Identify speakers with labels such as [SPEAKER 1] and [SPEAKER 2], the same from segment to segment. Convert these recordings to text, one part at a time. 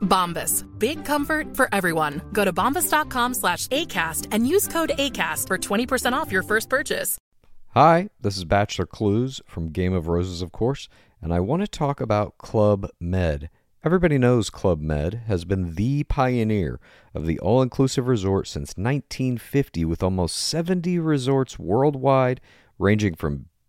[SPEAKER 1] Bombas. Big comfort for everyone. Go to bombas.com slash ACAST and use code ACAST for 20% off your first purchase.
[SPEAKER 2] Hi, this is Bachelor Clues from Game of Roses, of course, and I want to talk about Club Med. Everybody knows Club Med has been the pioneer of the all inclusive resort since 1950, with almost 70 resorts worldwide, ranging from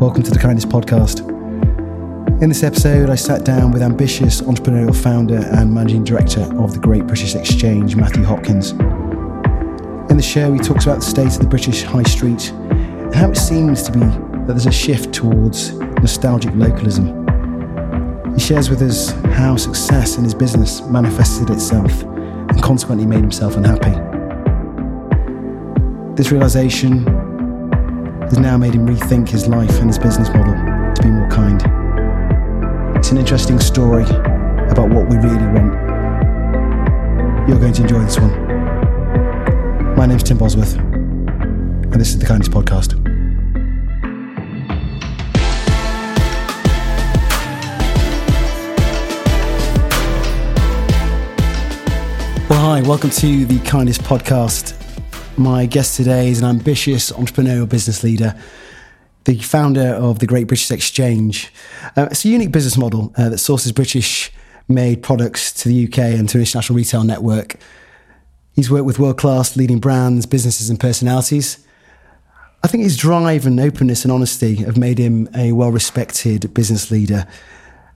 [SPEAKER 3] Welcome to the Kindness Podcast. In this episode, I sat down with ambitious entrepreneurial founder and managing director of the Great British Exchange, Matthew Hopkins. In the show, he talks about the state of the British High Street and how it seems to be that there's a shift towards nostalgic localism. He shares with us how success in his business manifested itself and consequently made himself unhappy. This realization has now made him rethink his life and his business model to be more kind. It's an interesting story about what we really want. You're going to enjoy this one. My name's Tim Bosworth, and this is the Kindness Podcast. Well, hi, welcome to the Kindness Podcast. My guest today is an ambitious entrepreneurial business leader, the founder of the Great British Exchange. Uh, it's a unique business model uh, that sources British made products to the UK and to international retail network. He's worked with world class leading brands, businesses, and personalities. I think his drive and openness and honesty have made him a well respected business leader.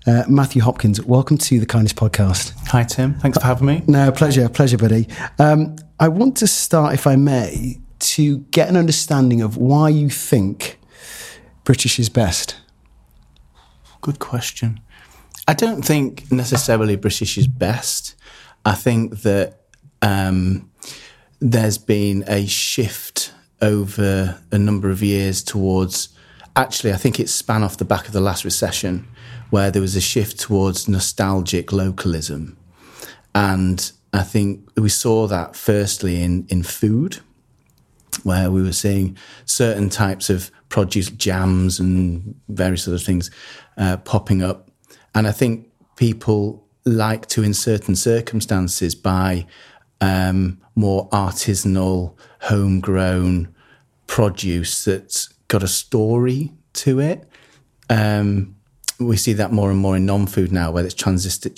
[SPEAKER 3] Uh, Matthew Hopkins, welcome to the Kindness Podcast.
[SPEAKER 4] Hi, Tim. Thanks for having me.
[SPEAKER 3] No, pleasure, pleasure, buddy. Um, I want to start, if I may, to get an understanding of why you think British is best.
[SPEAKER 4] Good question. I don't think necessarily British is best. I think that um, there's been a shift over a number of years towards. Actually, I think it span off the back of the last recession, where there was a shift towards nostalgic localism, and I think we saw that firstly in in food, where we were seeing certain types of produce, jams, and various other things uh, popping up. And I think people like to, in certain circumstances, buy um, more artisanal, homegrown produce that's got a story to it. Um, we see that more and more in non-food now, where it's transist-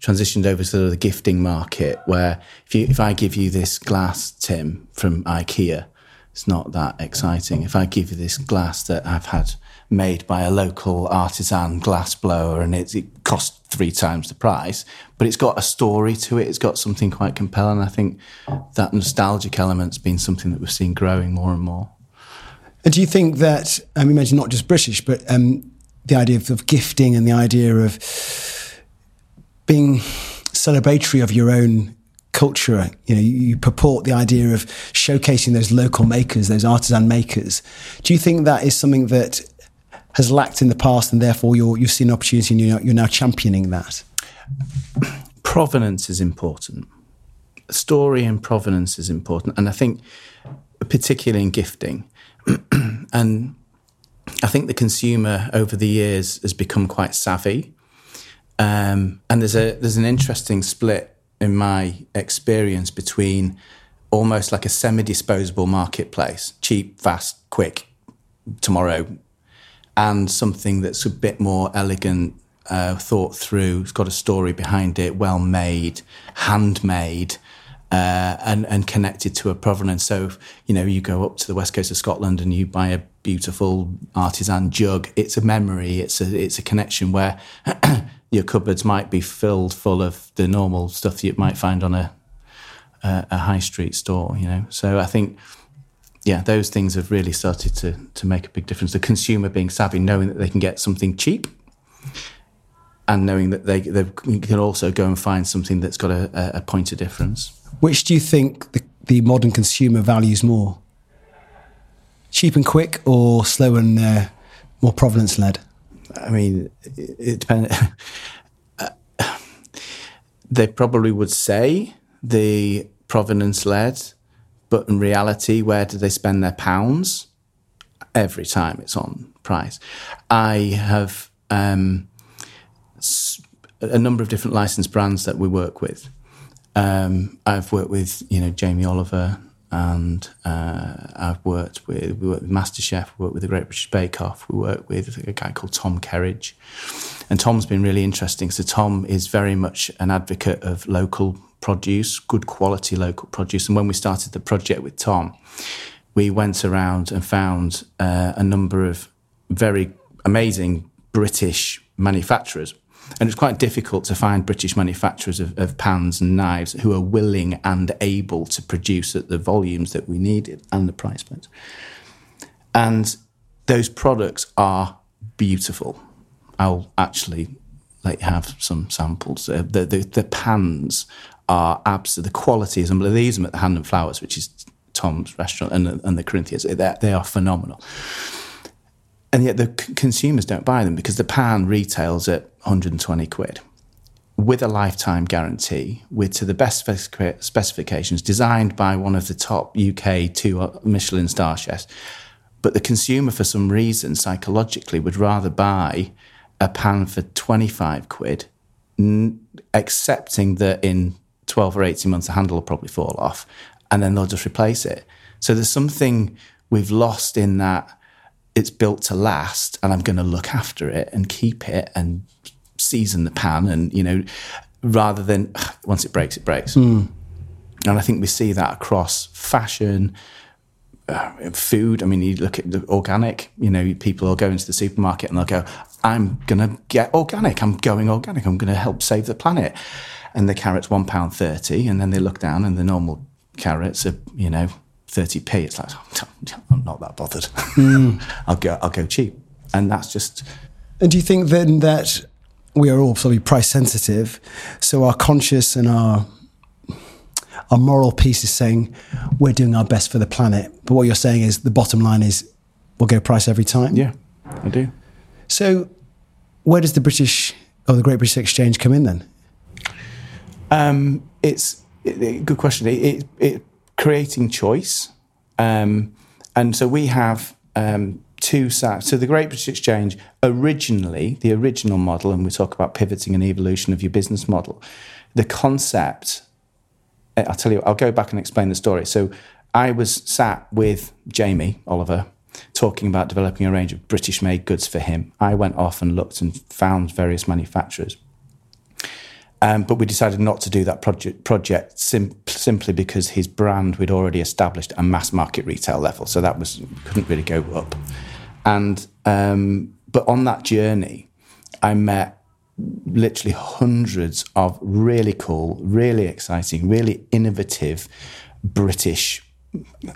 [SPEAKER 4] transitioned over to the gifting market. Where if you, if I give you this glass, Tim, from IKEA, it's not that exciting. If I give you this glass that I've had made by a local artisan glass blower and it's, it costs three times the price, but it's got a story to it. It's got something quite compelling. I think that nostalgic element's been something that we've seen growing more and more.
[SPEAKER 3] And do you think that, um, you mentioned not just British, but um, the idea of, of gifting and the idea of being celebratory of your own culture, you know, you, you purport the idea of showcasing those local makers, those artisan makers. Do you think that is something that has lacked in the past and therefore you're, you've seen an opportunity and you're, you're now championing that?
[SPEAKER 4] provenance is important. Story and provenance is important. And I think, particularly in gifting, and I think the consumer over the years has become quite savvy, um, and there's a there's an interesting split in my experience between almost like a semi-disposable marketplace, cheap, fast, quick, tomorrow, and something that's a bit more elegant, uh, thought through. It's got a story behind it, well made, handmade. Uh, and and connected to a provenance. So you know, you go up to the west coast of Scotland and you buy a beautiful artisan jug. It's a memory. It's a it's a connection where your cupboards might be filled full of the normal stuff you might find on a a, a high street store. You know, so I think yeah, those things have really started to to make a big difference. The consumer being savvy, knowing that they can get something cheap, and knowing that they, they can also go and find something that's got a, a point of difference.
[SPEAKER 3] Which do you think the, the modern consumer values more? Cheap and quick, or slow and uh, more provenance led?
[SPEAKER 4] I mean, it, it depends. they probably would say the provenance led, but in reality, where do they spend their pounds? Every time it's on price. I have um, a number of different licensed brands that we work with. Um, I've worked with, you know, Jamie Oliver, and uh, I've worked with we work with MasterChef, we work with the Great British Bake Off, we work with a guy called Tom Kerridge, and Tom's been really interesting. So Tom is very much an advocate of local produce, good quality local produce. And when we started the project with Tom, we went around and found uh, a number of very amazing British manufacturers and it's quite difficult to find British manufacturers of, of, pans and knives who are willing and able to produce at the volumes that we needed and the price points. And those products are beautiful. I'll actually let you have some samples. Uh, the, the, the, pans are absolutely, the quality is. They use them at the Hand and Flowers, which is Tom's restaurant, and, and the Corinthians. They are phenomenal and yet the c- consumers don't buy them because the pan retails at 120 quid with a lifetime guarantee, with to the best specifications, designed by one of the top UK two uh, Michelin star chefs. But the consumer, for some reason, psychologically, would rather buy a pan for 25 quid, n- accepting that in 12 or 18 months the handle will probably fall off, and then they'll just replace it. So there's something we've lost in that it's built to last and I'm going to look after it and keep it and season the pan and, you know, rather than once it breaks, it breaks. Mm. And I think we see that across fashion, uh, food. I mean, you look at the organic, you know, people will go into the supermarket and they'll go, I'm going to get organic. I'm going organic. I'm going to help save the planet. And the carrot's £1.30. And then they look down and the normal carrots are, you know, 30p. It's like, I'm not that bothered. Mm. I'll go, I'll go cheap. And that's just.
[SPEAKER 3] And do you think then that we are all probably price sensitive? So our conscious and our our moral piece is saying we're doing our best for the planet. But what you're saying is the bottom line is we'll go price every time.
[SPEAKER 4] Yeah, I do.
[SPEAKER 3] So where does the British or the Great British Exchange come in then?
[SPEAKER 4] Um, it's it, it, good question. It, it creating choice. Um, and so we have um, two sides. So the Great British Exchange, originally, the original model, and we talk about pivoting and evolution of your business model, the concept, eh, I'll tell you, I'll go back and explain the story. So I was sat with Jamie Oliver talking about developing a range of British made goods for him. I went off and looked and found various manufacturers. Um, but we decided not to do that project, project sim- simply because his brand we'd already established a mass market retail level, so that was couldn't really go up. And um, but on that journey, I met literally hundreds of really cool, really exciting, really innovative British. I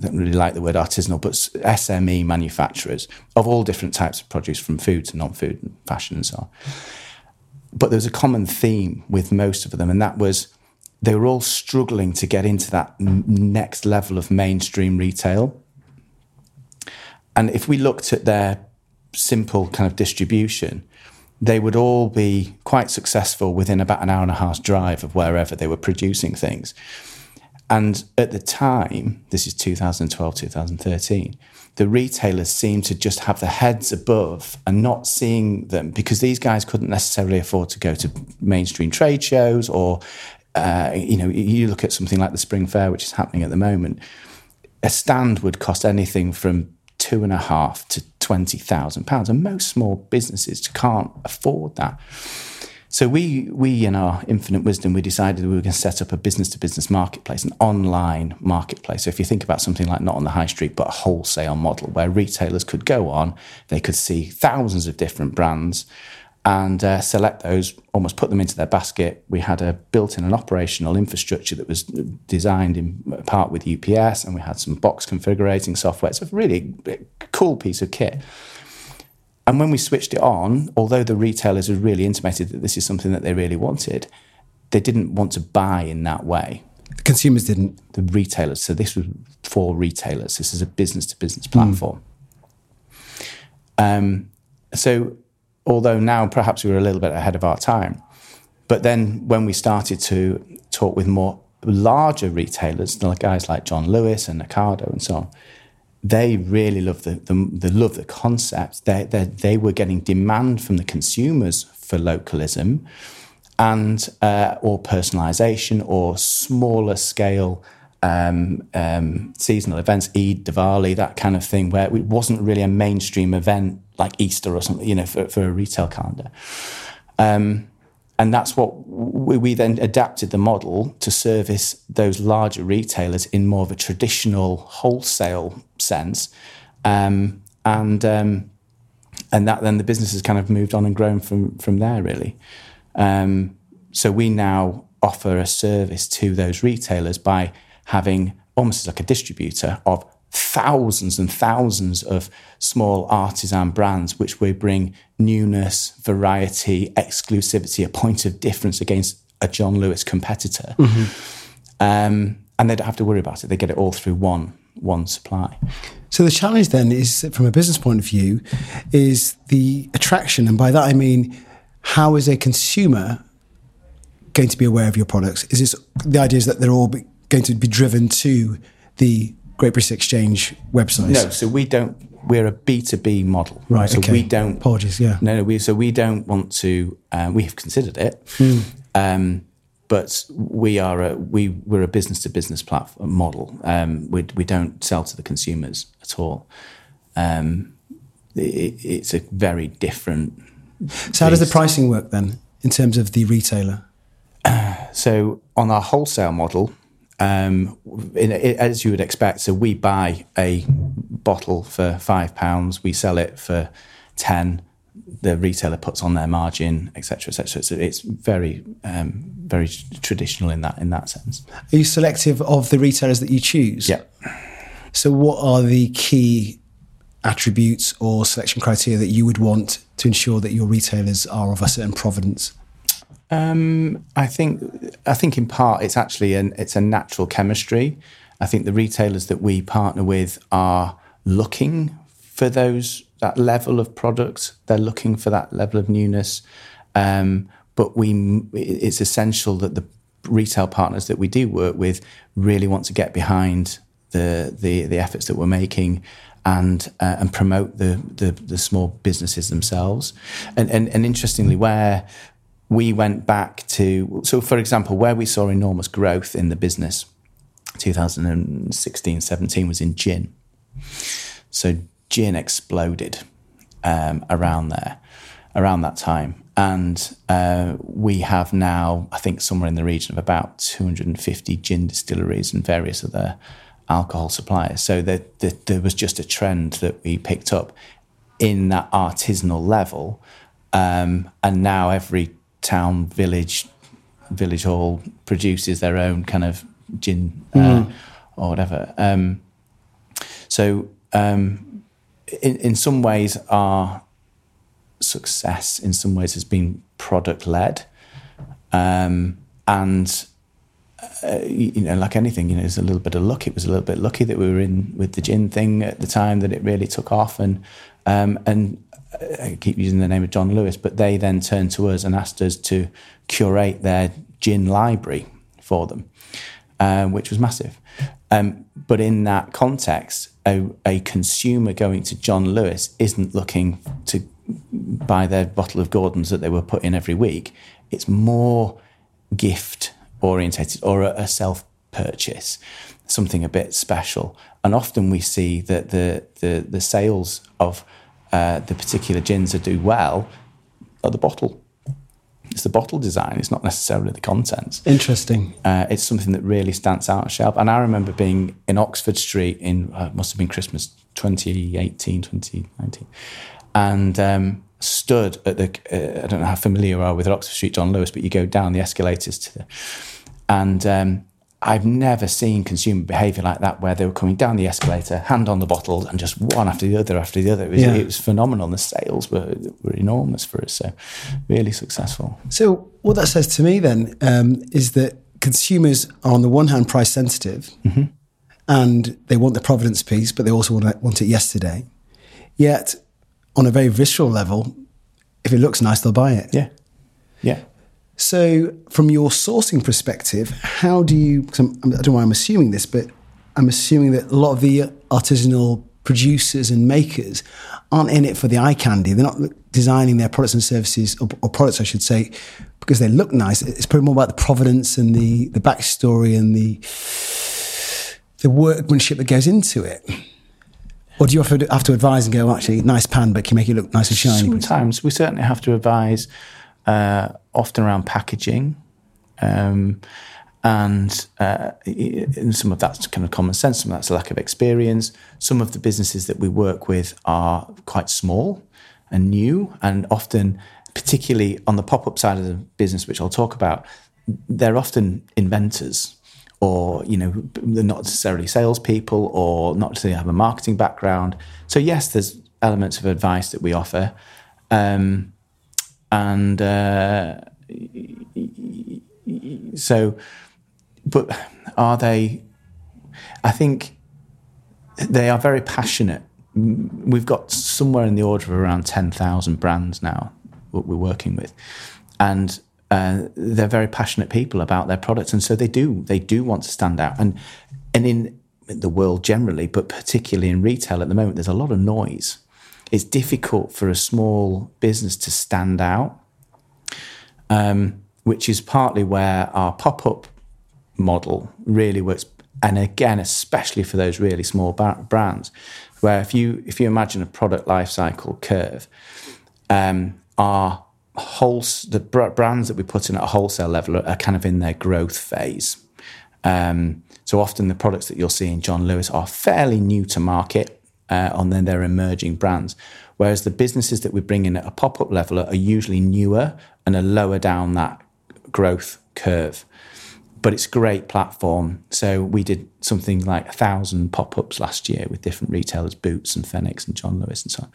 [SPEAKER 4] don't really like the word artisanal, but SME manufacturers of all different types of produce, from food to non-food, and fashion, and so on but there was a common theme with most of them, and that was they were all struggling to get into that next level of mainstream retail. And if we looked at their simple kind of distribution, they would all be quite successful within about an hour and a half drive of wherever they were producing things. And at the time, this is 2012, 2013, the retailers seemed to just have their heads above and not seeing them because these guys couldn't necessarily afford to go to mainstream trade shows or, uh, you know, you look at something like the Spring Fair, which is happening at the moment. A stand would cost anything from two and a half to twenty thousand pounds, and most small businesses can't afford that. So we, we in our infinite wisdom, we decided we were going to set up a business to business marketplace, an online marketplace. So if you think about something like not on the high street, but a wholesale model where retailers could go on, they could see thousands of different brands and uh, select those, almost put them into their basket. We had a built-in and operational infrastructure that was designed in part with UPS, and we had some box configurating software. It's a really cool piece of kit. And when we switched it on, although the retailers had really intimated that this is something that they really wanted, they didn't want to buy in that way.
[SPEAKER 3] The consumers didn't.
[SPEAKER 4] The retailers. So this was for retailers. This is a business to business platform. Mm. Um, so although now perhaps we were a little bit ahead of our time, but then when we started to talk with more larger retailers, like guys like John Lewis and Ocado and so on, they really love the, the, the love the concept. They, they, they were getting demand from the consumers for localism and uh, or personalization or smaller scale um, um, seasonal events, Eid, Diwali, that kind of thing, where it wasn't really a mainstream event like Easter or something, you know, for, for a retail calendar. Um, and that's what we, we, then adapted the model to service those larger retailers in more of a traditional wholesale sense. Um, and um, and that then the business has kind of moved on and grown from from there really. Um, so we now offer a service to those retailers by having almost like a distributor of thousands and thousands of small artisan brands, which we bring newness, variety, exclusivity, a point of difference against a John Lewis competitor. Mm-hmm. Um, and they don't have to worry about it. They get it all through one one supply.
[SPEAKER 3] So the challenge then is, from a business point of view, is the attraction, and by that I mean, how is a consumer going to be aware of your products? Is this the idea is that they're all going to be driven to the Great British Exchange website?
[SPEAKER 4] No, so we don't. We're a B two B model,
[SPEAKER 3] right?
[SPEAKER 4] So
[SPEAKER 3] okay.
[SPEAKER 4] we don't.
[SPEAKER 3] Apologies, yeah.
[SPEAKER 4] No, no. We so we don't want to. Um, we have considered it, mm. um, but we are a we we're a business to business platform model. Um, we we don't sell to the consumers at all. Um, it, it's a very different.
[SPEAKER 3] So how does the pricing work then in terms of the retailer?
[SPEAKER 4] so on our wholesale model, um, in, as you would expect. So we buy a bottle for five pounds, we sell it for ten. The retailer puts on their margin, etc., etc. So it's very, um, very traditional in that in that sense.
[SPEAKER 3] Are you selective of the retailers that you choose?
[SPEAKER 4] Yeah.
[SPEAKER 3] So, what are the key attributes or selection criteria that you would want to ensure that your retailers are of a certain provenance?
[SPEAKER 4] Um, I think I think in part it's actually an it's a natural chemistry. I think the retailers that we partner with are looking for those that level of product. They're looking for that level of newness. Um, but we it's essential that the retail partners that we do work with really want to get behind the the, the efforts that we're making and uh, and promote the, the, the small businesses themselves. And, and and interestingly, where we went back to, so for example, where we saw enormous growth in the business, 2016 17 was in gin. So gin exploded um, around there, around that time. And uh, we have now, I think, somewhere in the region of about 250 gin distilleries and various other alcohol suppliers. So there, there, there was just a trend that we picked up in that artisanal level. Um, and now every town, village, village hall produces their own kind of gin uh, mm. or whatever. Um, so, um, in in some ways, our success in some ways has been product led, um, and uh, you know, like anything, you know, there's a little bit of luck. It was a little bit lucky that we were in with the gin thing at the time that it really took off, and um, and I keep using the name of John Lewis, but they then turned to us and asked us to curate their gin library for them. um, which was massive. Um, but in that context, a, a consumer going to John Lewis isn't looking to buy their bottle of Gordon's that they were put in every week. It's more gift orientated or a, a self purchase, something a bit special. And often we see that the the, the sales of uh, the particular gins that do well are the bottle. It's the bottle design. It's not necessarily the contents.
[SPEAKER 3] Interesting.
[SPEAKER 4] Uh, it's something that really stands out on shelf. And I remember being in Oxford Street in uh, must have been Christmas 2018, 2019, and um, stood at the. Uh, I don't know how familiar you are with Oxford Street, John Lewis, but you go down the escalators to the, and um, I've never seen consumer behaviour like that, where they were coming down the escalator, hand on the bottle, and just one after the other after the other. It was,
[SPEAKER 3] Yeah.
[SPEAKER 4] it was phenomenal. The sales were were enormous for us, so really successful.
[SPEAKER 3] So what that says to me then um, is that consumers are on the one hand price sensitive, and they want the providence piece, but they also want it, want it yesterday. Yet, on a very visceral level, if it looks nice, they'll buy it.
[SPEAKER 4] Yeah, yeah.
[SPEAKER 3] So, from your sourcing perspective, how do you? I don't know why I'm assuming this, but I'm assuming that a lot of the artisanal producers and makers aren't in it for the eye candy. They're not designing their products and services, or, or products, I should say, because they look nice. It's probably more about the providence and the the backstory and the the workmanship that goes into it. Or do you have to, have to advise and go, actually, nice pan, but can you make it look nice and shiny?
[SPEAKER 4] Sometimes we certainly have to advise, uh, often around packaging, um, and, uh, and some of that's kind of common sense, some of that's a lack of experience. Some of the businesses that we work with are quite small and new, and often, particularly on the pop-up side of the business, which I'll talk about, they're often inventors or you know they're not necessarily salespeople or not necessarily have a marketing background. So yes, there's elements of advice that we offer, um, and uh, so, but are they? I think they are very passionate. We've got somewhere in the order of around ten thousand brands now that we're working with, and uh, they're very passionate people about their products, and so they do they do want to stand out. And and in the world generally, but particularly in retail at the moment, there's a lot of noise. It's difficult for a small business to stand out, um, which is partly where our pop up model really works. And again, especially for those really small brands, where if you if you imagine a product lifecycle curve, um, our whole the br- brands that we put in at a wholesale level are, are kind of in their growth phase. Um, so often the products that you'll see in John Lewis are fairly new to market, uh, and then they're emerging brands. Whereas the businesses that we bring in at a pop up level are, are usually newer and are lower down that growth curve. But it's a great platform. So we did something like a thousand pop ups last year with different retailers, Boots and Phoenix and John Lewis and so on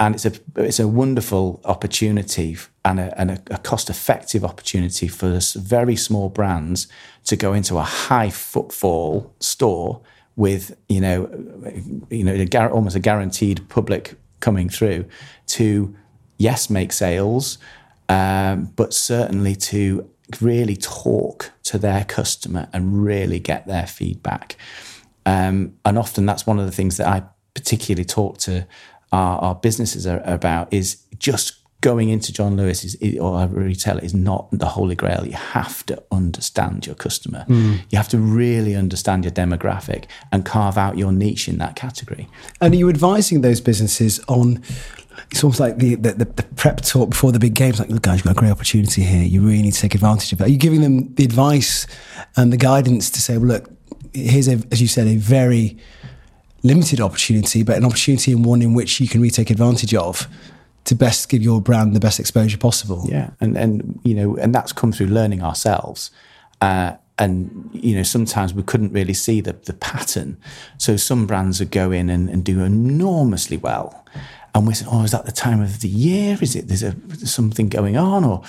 [SPEAKER 4] and it's a it's a wonderful opportunity and a, and a, a cost effective opportunity for very small brands to go into a high footfall store with you know you know almost a guaranteed public coming through to yes make sales um, but certainly to really talk to their customer and really get their feedback. Um, and often that's one of the things that I particularly talk to our, our businesses about is just going into John Lewis is, or a retailer is not the holy grail. You have to understand your customer. Hmm. You have to really understand your demographic and carve out your niche in that category.
[SPEAKER 3] And are you advising those businesses on? It's almost like the, the, the, the prep talk before the big games. Like, look, guys, you've got a great opportunity here. You really need to take advantage of it. Are you giving them the advice and the guidance to say, well, look, here's a, as you said, a very limited opportunity, but an opportunity and one in which you can really take advantage of to best give your brand the best exposure possible.
[SPEAKER 4] Yeah, and and you know, and that's come through learning ourselves. Uh, and you know, sometimes we couldn't really see the the pattern. So some brands would go in and, and do enormously well, and we said, "Oh, is that the time of the year? Is it there's a something going on?" Or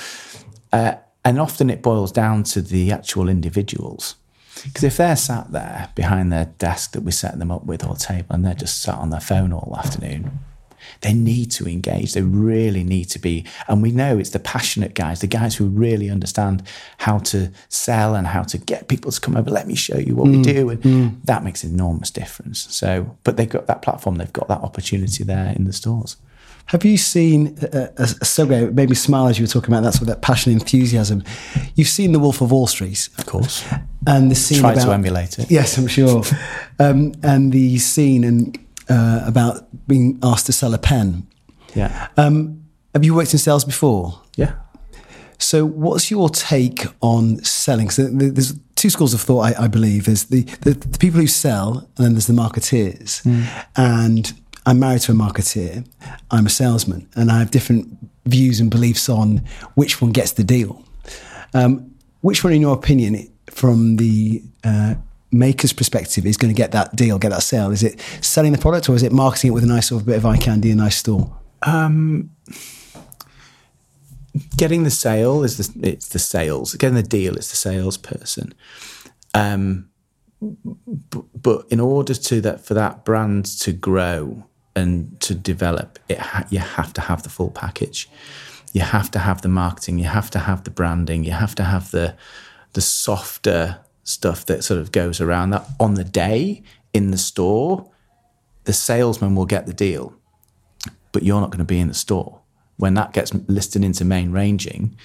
[SPEAKER 4] uh, and often it boils down to the actual individuals. Because if they're sat there behind their desk that we set them up with or table, and they're just sat on their phone all afternoon, They need to engage. They really need to be. And we know it's the passionate guys, the guys who really understand how to sell and how to get people to come over. Let me show you what we mm, do. And mm. that makes an enormous difference. So, but they've got that platform, they've got that opportunity there in the stores.
[SPEAKER 3] Have you seen uh, uh, a, a, a segue? It made me smile as you were talking about that sort of that passion, enthusiasm. You've seen The Wolf of Wall Street,
[SPEAKER 4] Of course.
[SPEAKER 3] and the scene
[SPEAKER 4] Try
[SPEAKER 3] about
[SPEAKER 4] to emulate it.
[SPEAKER 3] Yes, I'm sure. um, and the scene and uh, about being asked to sell a pen.
[SPEAKER 4] Yeah.
[SPEAKER 3] Um, have you worked in sales before?
[SPEAKER 4] yeah.
[SPEAKER 3] So, what's your take on selling? So, there's two schools of thought, I, I believe. There's the, the, the people who sell, and then there's the marketeers. And I'm married to a marketeer. I'm a salesman, and I have different views and beliefs on which one gets the deal. Um, which one, in your opinion, from the uh, maker's perspective, is going to get that deal, get that sale? Is it selling the product, or is it marketing it with a nice sort of bit of eye candy, and a nice store?
[SPEAKER 4] getting the sale is the it's the sales. Getting the deal is the salesperson. Um, but, but in order to that for that brand to grow and to develop, it ha- you have to have the full package. You have to have the marketing. You have to have the branding. You have to have the the softer stuff that sort of goes around that on the day in the store. The salesman will get the deal but you're not going to be in the store. When that gets listed into main ranging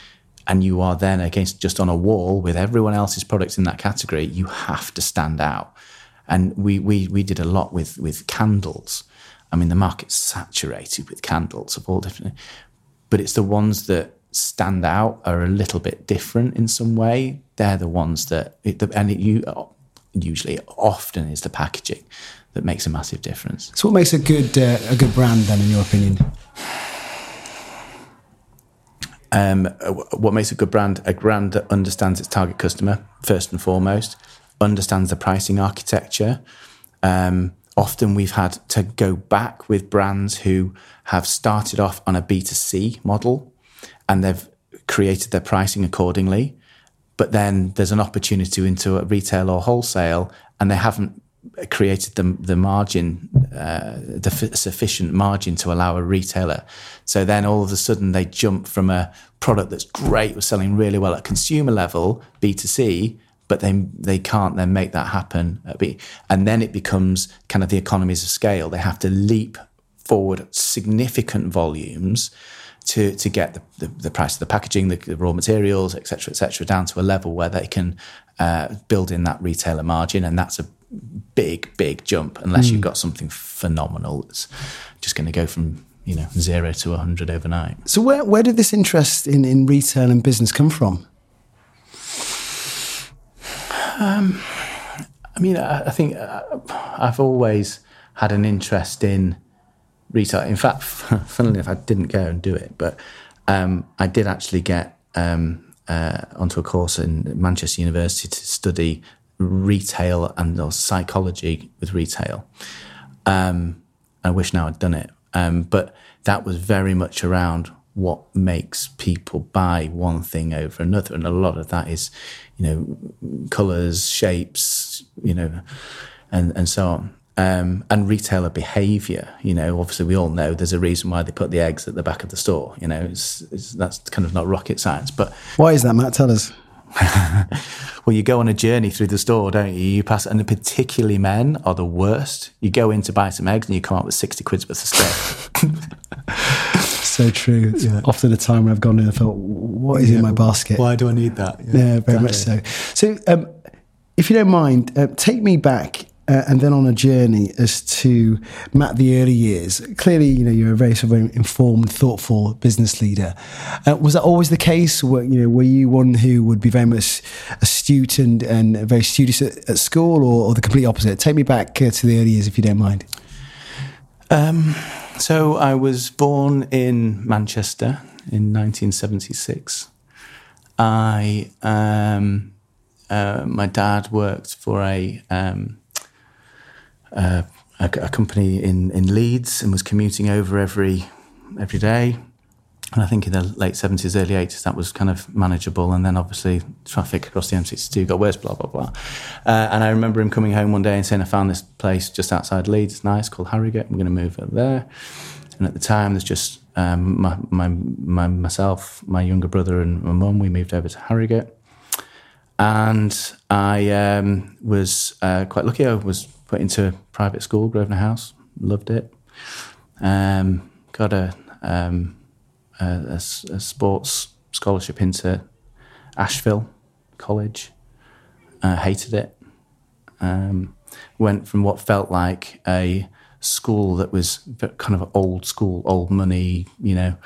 [SPEAKER 4] and you are then against just on a wall with everyone else's products in that category, you have to stand out. And we, we, we did a lot with, with candles. I mean, the market's saturated with candles of all different, but it's the ones that stand out are a little bit different in some way. They're the ones that, it, and it, you usually often is the packaging that makes a massive difference.
[SPEAKER 3] So, what makes a good uh, a good brand then, in your opinion?
[SPEAKER 4] um, what makes a good brand? A brand that understands its target customer first and foremost, understands the pricing architecture. Um, often we've had to go back with brands who have started off on a B2C model and they've created their pricing accordingly. But then there's an opportunity into a retail or wholesale and they haven't created the, the margin, uh, the f- sufficient margin to allow a retailer. So then all of a sudden they jump from a product that's great, was selling really well at consumer level, B2C, but they they can't then make that happen. B. And then it becomes kind of the economies of scale. They have to leap forward significant volumes to to get the, the, the price of the packaging, the, the raw materials, et cetera, et cetera, down to a level where they can uh, build in that retailer margin. And that's a big, big jump unless you've got something phenomenal that's just going to go from you know zero to 100 overnight.
[SPEAKER 3] So, where where did this interest in in retail and business come from?
[SPEAKER 4] Um, I mean, I, I think uh, I've always had an interest in retail. In fact, funnily enough, I didn't go and do it, but um, I did actually get um, uh, onto a course in Manchester University to study retail and or psychology with retail. Um, I wish now I'd done it, um, but that was very much around what makes people buy one thing over another, and a lot of that is, you know, colors, shapes, you know, and and so on. Um, and retailer behavior, you know, obviously we all know there's a reason why they put the eggs at the back of the store. You know, it's, it's, that's kind of not rocket science, but
[SPEAKER 3] Why is that, Matt? Tell us.
[SPEAKER 4] well, you go on a journey through the store, don't you? You pass, and particularly men are the worst. You go in to buy some eggs and you come out with 60 quid's worth of stuff.
[SPEAKER 3] So true. It's often a time when I've gone in and felt, what is in my basket?
[SPEAKER 4] Why do I need that?
[SPEAKER 3] Yeah, very much so. So, um, if you don't mind, uh, take me back uh, and then on a journey as to Matt the early years. Clearly, you know you're a very sort of informed, thoughtful business leader. Uh, was that always the case? Were, you know, were you one who would be very much astute and, and very studious at, at school, or, or the complete opposite? Take me back uh, to the early years, if you don't mind.
[SPEAKER 4] Um, so I was born in Manchester in 1976. I um, uh, my dad worked for a, um, a a company in, in Leeds and was commuting over every every day. And I think in the late 70s, early 80s, that was kind of manageable. And then obviously traffic across the M62 got worse, blah, blah, blah. Uh, and I remember him coming home one day and saying, I found this place just outside Leeds. It's nice, called Harrogate. I'm going to move over there. And at the time, there's just um, my, my, my, myself, my younger brother, and my mum. We moved over to Harrogate. And I um, was uh, quite lucky. I was put into private school, Grosvenor House. Loved it. Um, got a, um, a, a, a sports scholarship into Ashville College. Uh, hated it. Um, went from what felt like a school that was kind of old school, old money, you know,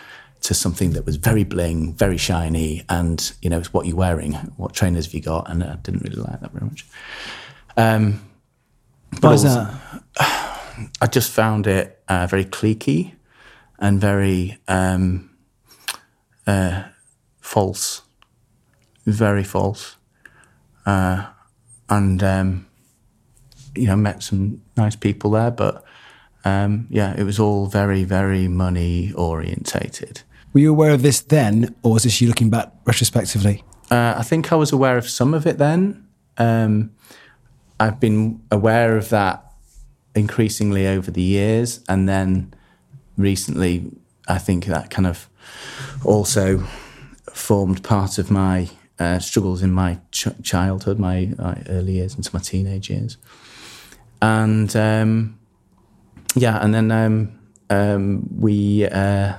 [SPEAKER 4] to something that was very bling, very shiny, and you know, it's what you're wearing, what trainers have you got, and I didn't really like that very much. Um,
[SPEAKER 3] Why is that?
[SPEAKER 4] I just found it uh, very cliquey and very um, uh, false, very false, uh, and um, you know, met some nice people there, but um, yeah, it was all very, very money orientated.
[SPEAKER 3] Were you aware of this then, or was this you looking back retrospectively?
[SPEAKER 4] Uh, I think I was aware of some of it then. I've been aware of that increasingly over the years, and then recently, I think that kind of also formed part of my uh, struggles in my ch- childhood, my, my, early years into my teenage years, and um, yeah, and then um, um, we uh,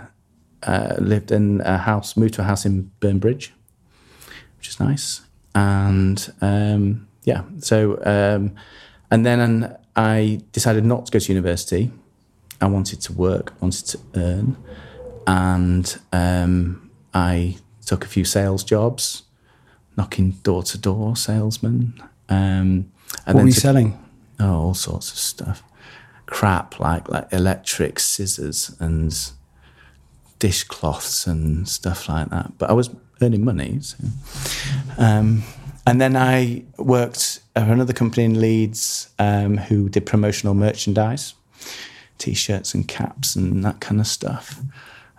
[SPEAKER 4] uh, lived in a house, moved to a house in Burn Bridge, which is nice, and um, yeah, so um, and then I decided not to go to university. I wanted to work, wanted to earn, and um, I took a few sales jobs, knocking door to door salesman. Um,
[SPEAKER 3] and what were you selling?
[SPEAKER 4] Oh, all sorts of stuff crap like like electric scissors and dishcloths and stuff like that. But I was earning money. So. Um, and then I worked for another company in Leeds um, who did promotional merchandise, t-shirts and caps and that kind of stuff.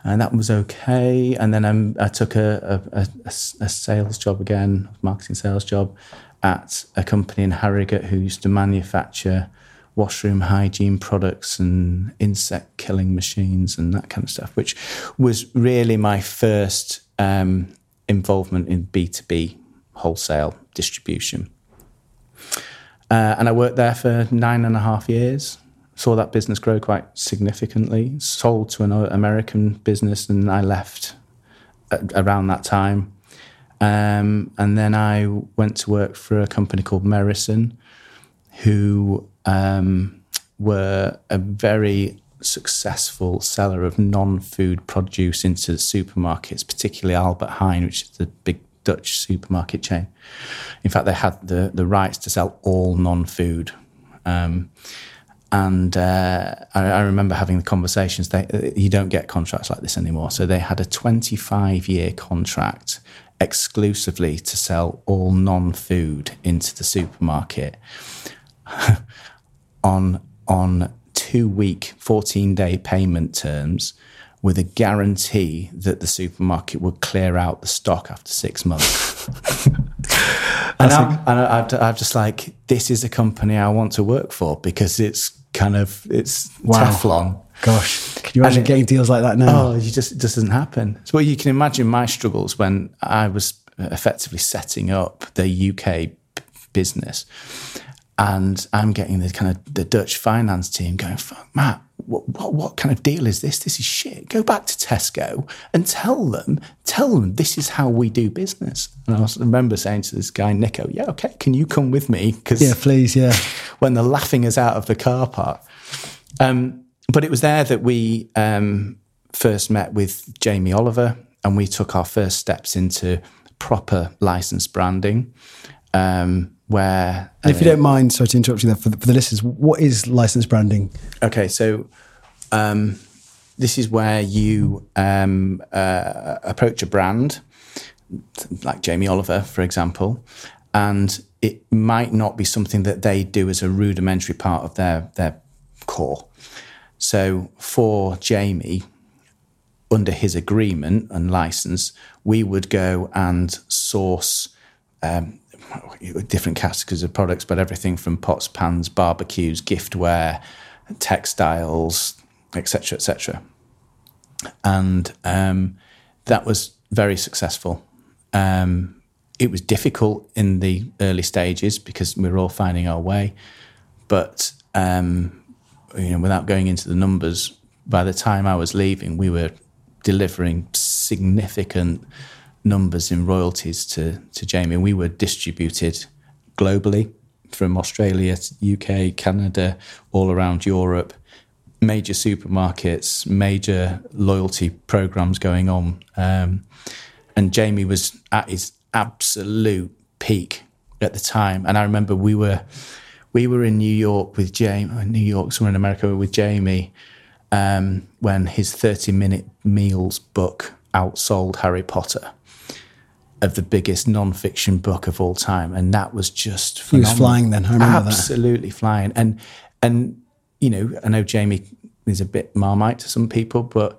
[SPEAKER 4] And that was okay. And then I'm, i took a, a, a, a sales job again, marketing sales job, at a company in Harrogate who used to manufacture washroom hygiene products and insect killing machines and that kind of stuff, which was really my first um, involvement in B2B wholesale distribution. Uh, and I worked there for nine and a half years. Saw that business grow quite significantly. Sold to an American business, and I left around that time. Um, and then I went to work for a company called Merison, who um, were a very successful seller of non-food produce into supermarkets, particularly Albert Heijn, which is the big Dutch supermarket chain. In fact, they had the the rights to sell all non-food. Um, and uh, I, I, remember having the conversations. They, you don't get contracts like this anymore. So they had a 25 year contract exclusively to sell all non food into the supermarket. on on two week, 14 day payment terms with a guarantee that the supermarket would clear out the stock after six months. and, I'm, and I'm, I'm, just like, this is a company I want to work for because it's kind of, it's wow. Teflon.
[SPEAKER 3] Gosh, can you imagine it, getting deals like that now?
[SPEAKER 4] Oh, you just, it just doesn't happen. So well, you can imagine my struggles when I was effectively setting up the UK business and I'm getting the kind of the Dutch finance team going, "Fuck, Matt, what, what, what kind of deal is this? This is shit. Go back to Tesco and tell them, tell them this is how we do business." And I remember saying to this guy Nico, "Yeah, okay, can you come with me?"
[SPEAKER 3] Because yeah, please, yeah.
[SPEAKER 4] When they're laughing us out of the car park, um, but it was there that we um, first met with Jamie Oliver, and we took our first steps into proper licensed branding. Um, where.
[SPEAKER 3] if you don't mind, sorry to interrupt you there, for the, for the listeners, what is licensed branding?
[SPEAKER 4] Okay, so um, this is where you um, uh, approach a brand, like Jamie Oliver, for example, and it might not be something that they do as a rudimentary part of their, their core. So for Jamie, under his agreement and license, we would go and source um, different categories of products, but everything from pots, pans, barbecues, giftware, textiles, etc., etc. and um, that was very successful. Um, it was difficult in the early stages because we were all finding our way, but um, you know, without going into the numbers, by the time I was leaving, we were delivering significant numbers in royalties to to Jamie. We were distributed globally from Australia UK, Canada, all around Europe major supermarkets, major loyalty programs going on. Um, and Jamie was at his absolute peak at the time. And I remember we were we were in New York with Jamie, New York, somewhere in America with Jamie, um, when his 30 minute meals book outsold Harry Potter of the biggest non-fiction book of all time. And that was just phenomenal.
[SPEAKER 3] He was flying then, I remember
[SPEAKER 4] Absolutely
[SPEAKER 3] that.
[SPEAKER 4] flying. And and you know, I know Jamie is a bit marmite to some people, but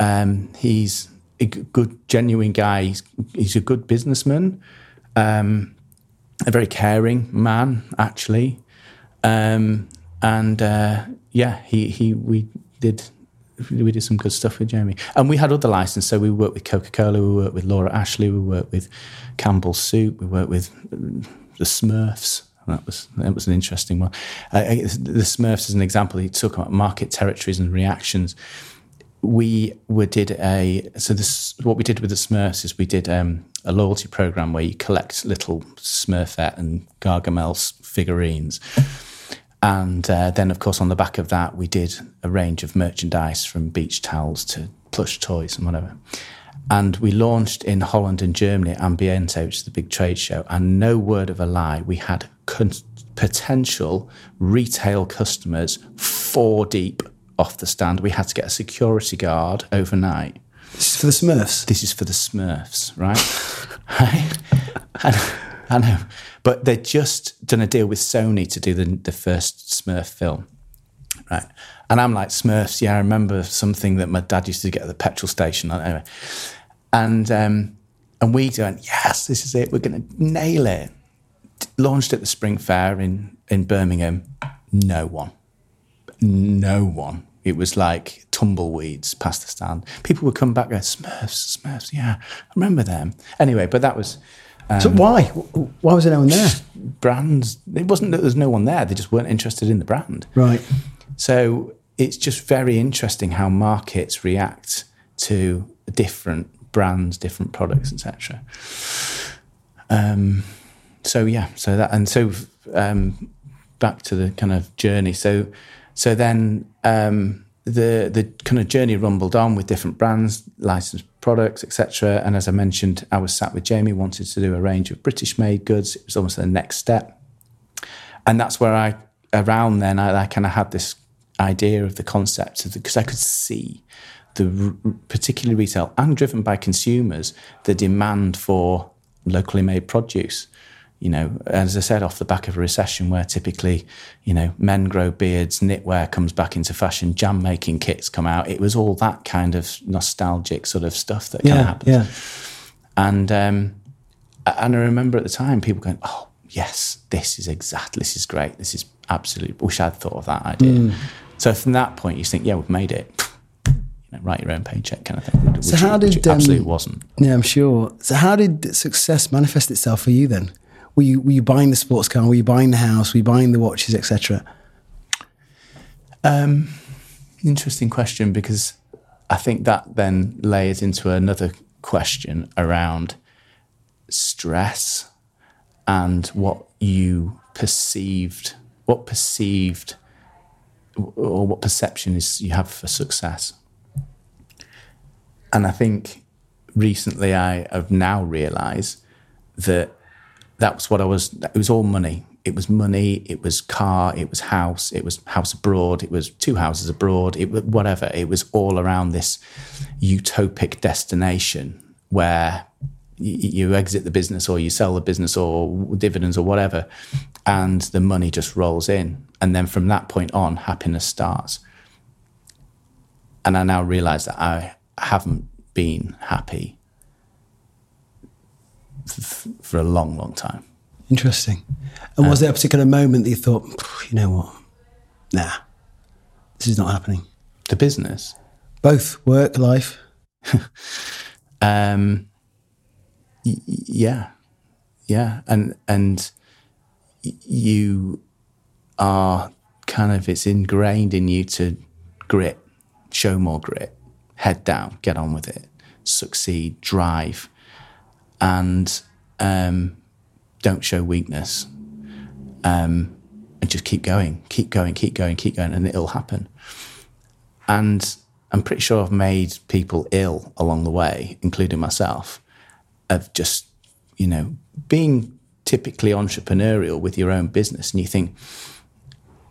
[SPEAKER 4] um, he's a good, genuine guy. He's, he's a good businessman, um, a very caring man, actually. Um, and uh, yeah, he, he we did we did some good stuff with Jamie, and we had other licenses. So we worked with Coca Cola, we worked with Laura Ashley, we worked with Campbell's Soup, we worked with the Smurfs. That was that was an interesting one. Uh, the Smurfs, as an example, he talk about market territories and reactions. We were did a so this what we did with the Smurfs is we did um, a loyalty program where you collect little Smurfette and Gargamel's figurines. And uh, then, of course, on the back of that, we did a range of merchandise from beach towels to plush toys and whatever. And we launched in Holland and Germany at Ambiente, which is the big trade show. And no word of a lie, we had con- potential retail customers four deep off the stand. We had to get a security guard overnight.
[SPEAKER 3] This is for the Smurfs.
[SPEAKER 4] This is for the Smurfs, right? right? I, I know, but they'd just done a deal with Sony to do the, the first Smurf film, right? And I'm like, Smurfs, yeah, I remember something that my dad used to get at the petrol station. Anyway, and um, and we went, yes, this is it. We're going to nail it. Launched at the Spring Fair in in Birmingham. No one, no one. It was like tumbleweeds past the stand. People would come back, go, Smurfs, Smurfs, yeah, I remember them. Anyway, but that was.
[SPEAKER 3] Um, so why? Why was there no one there?
[SPEAKER 4] Brands. It wasn't that there's no one there. They just weren't interested in the brand.
[SPEAKER 3] Right.
[SPEAKER 4] So it's just very interesting how markets react to different brands, different products, etc. Um, so yeah, so that and so um, back to the kind of journey. So so then um, the the kind of journey rumbled on with different brands, licensed products, etc. And as I mentioned, I was sat with Jamie, wanted to do a range of British made goods. It was almost the next step, and that's where I around then I, I kind of had this idea of the concept because I could see the particularly retail and driven by consumers, the demand for locally made produce. You know, as I said, off the back of a recession where typically, you know, men grow beards, knitwear comes back into fashion, jam making kits come out. It was all that kind of nostalgic sort of stuff that
[SPEAKER 3] yeah,
[SPEAKER 4] kind of happens.
[SPEAKER 3] Yeah.
[SPEAKER 4] And um, and I remember at the time people going, "Oh, yes, this is exactly, this is great, this is absolutely." Wish I'd thought of that idea. Mm. So from that point, you think, "Yeah, we've made it." you know, write your own paycheck kind of thing. Which,
[SPEAKER 3] so how did
[SPEAKER 4] um, absolutely wasn't?
[SPEAKER 3] Yeah, I'm sure. So how did success manifest itself for you then? Were you were you buying the sports car? Were you buying the house? Were you buying the watches, etc.?
[SPEAKER 4] Um, interesting question because I think that then layers into another question around stress and what you perceived, what perceived, or what perception is you have for success. And I think recently I have now realised that that was what I was. It was all money. It was money. It was car. It was house. It was house abroad. It was two houses abroad. It was whatever. It was all around this utopic destination where you exit the business or you sell the business or dividends or whatever, and the money just rolls in. And then from that point on, happiness starts. And I now realize that I haven't been happy for a long, long time.
[SPEAKER 3] Interesting. And was there a particular moment that you thought, you know what? Nah, this is not happening?
[SPEAKER 4] The business?
[SPEAKER 3] Both work, life.
[SPEAKER 4] um, y- yeah, yeah, and and you are kind of it's ingrained in you to grit, show more grit, head down, get on with it, succeed, drive, and um, don't show weakness. Um, and just keep going, keep going, keep going, keep going, and it'll happen. And I'm pretty sure I've made people ill along the way, including myself, of just, you know, being typically entrepreneurial with your own business. And you think,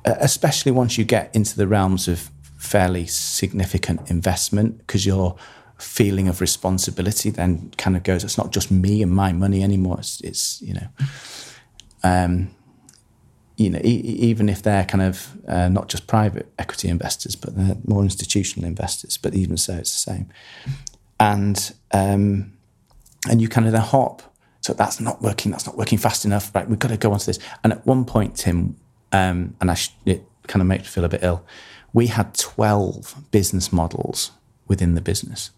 [SPEAKER 4] especially once you get into the realms of fairly significant investment, because your feeling of responsibility then kind of goes, it's not just me and my money anymore. It's, it's you know, um, you know, e- even if they're kind of uh, not just private equity investors, but they're more institutional investors. But even so, it's the same. And um, and you kind of then hop. So that's not working. That's not working fast enough. Right, we've got to go on to this. And at one point, Tim, um, and I sh- it kind of makes me feel a bit ill. We had twelve business models within the business,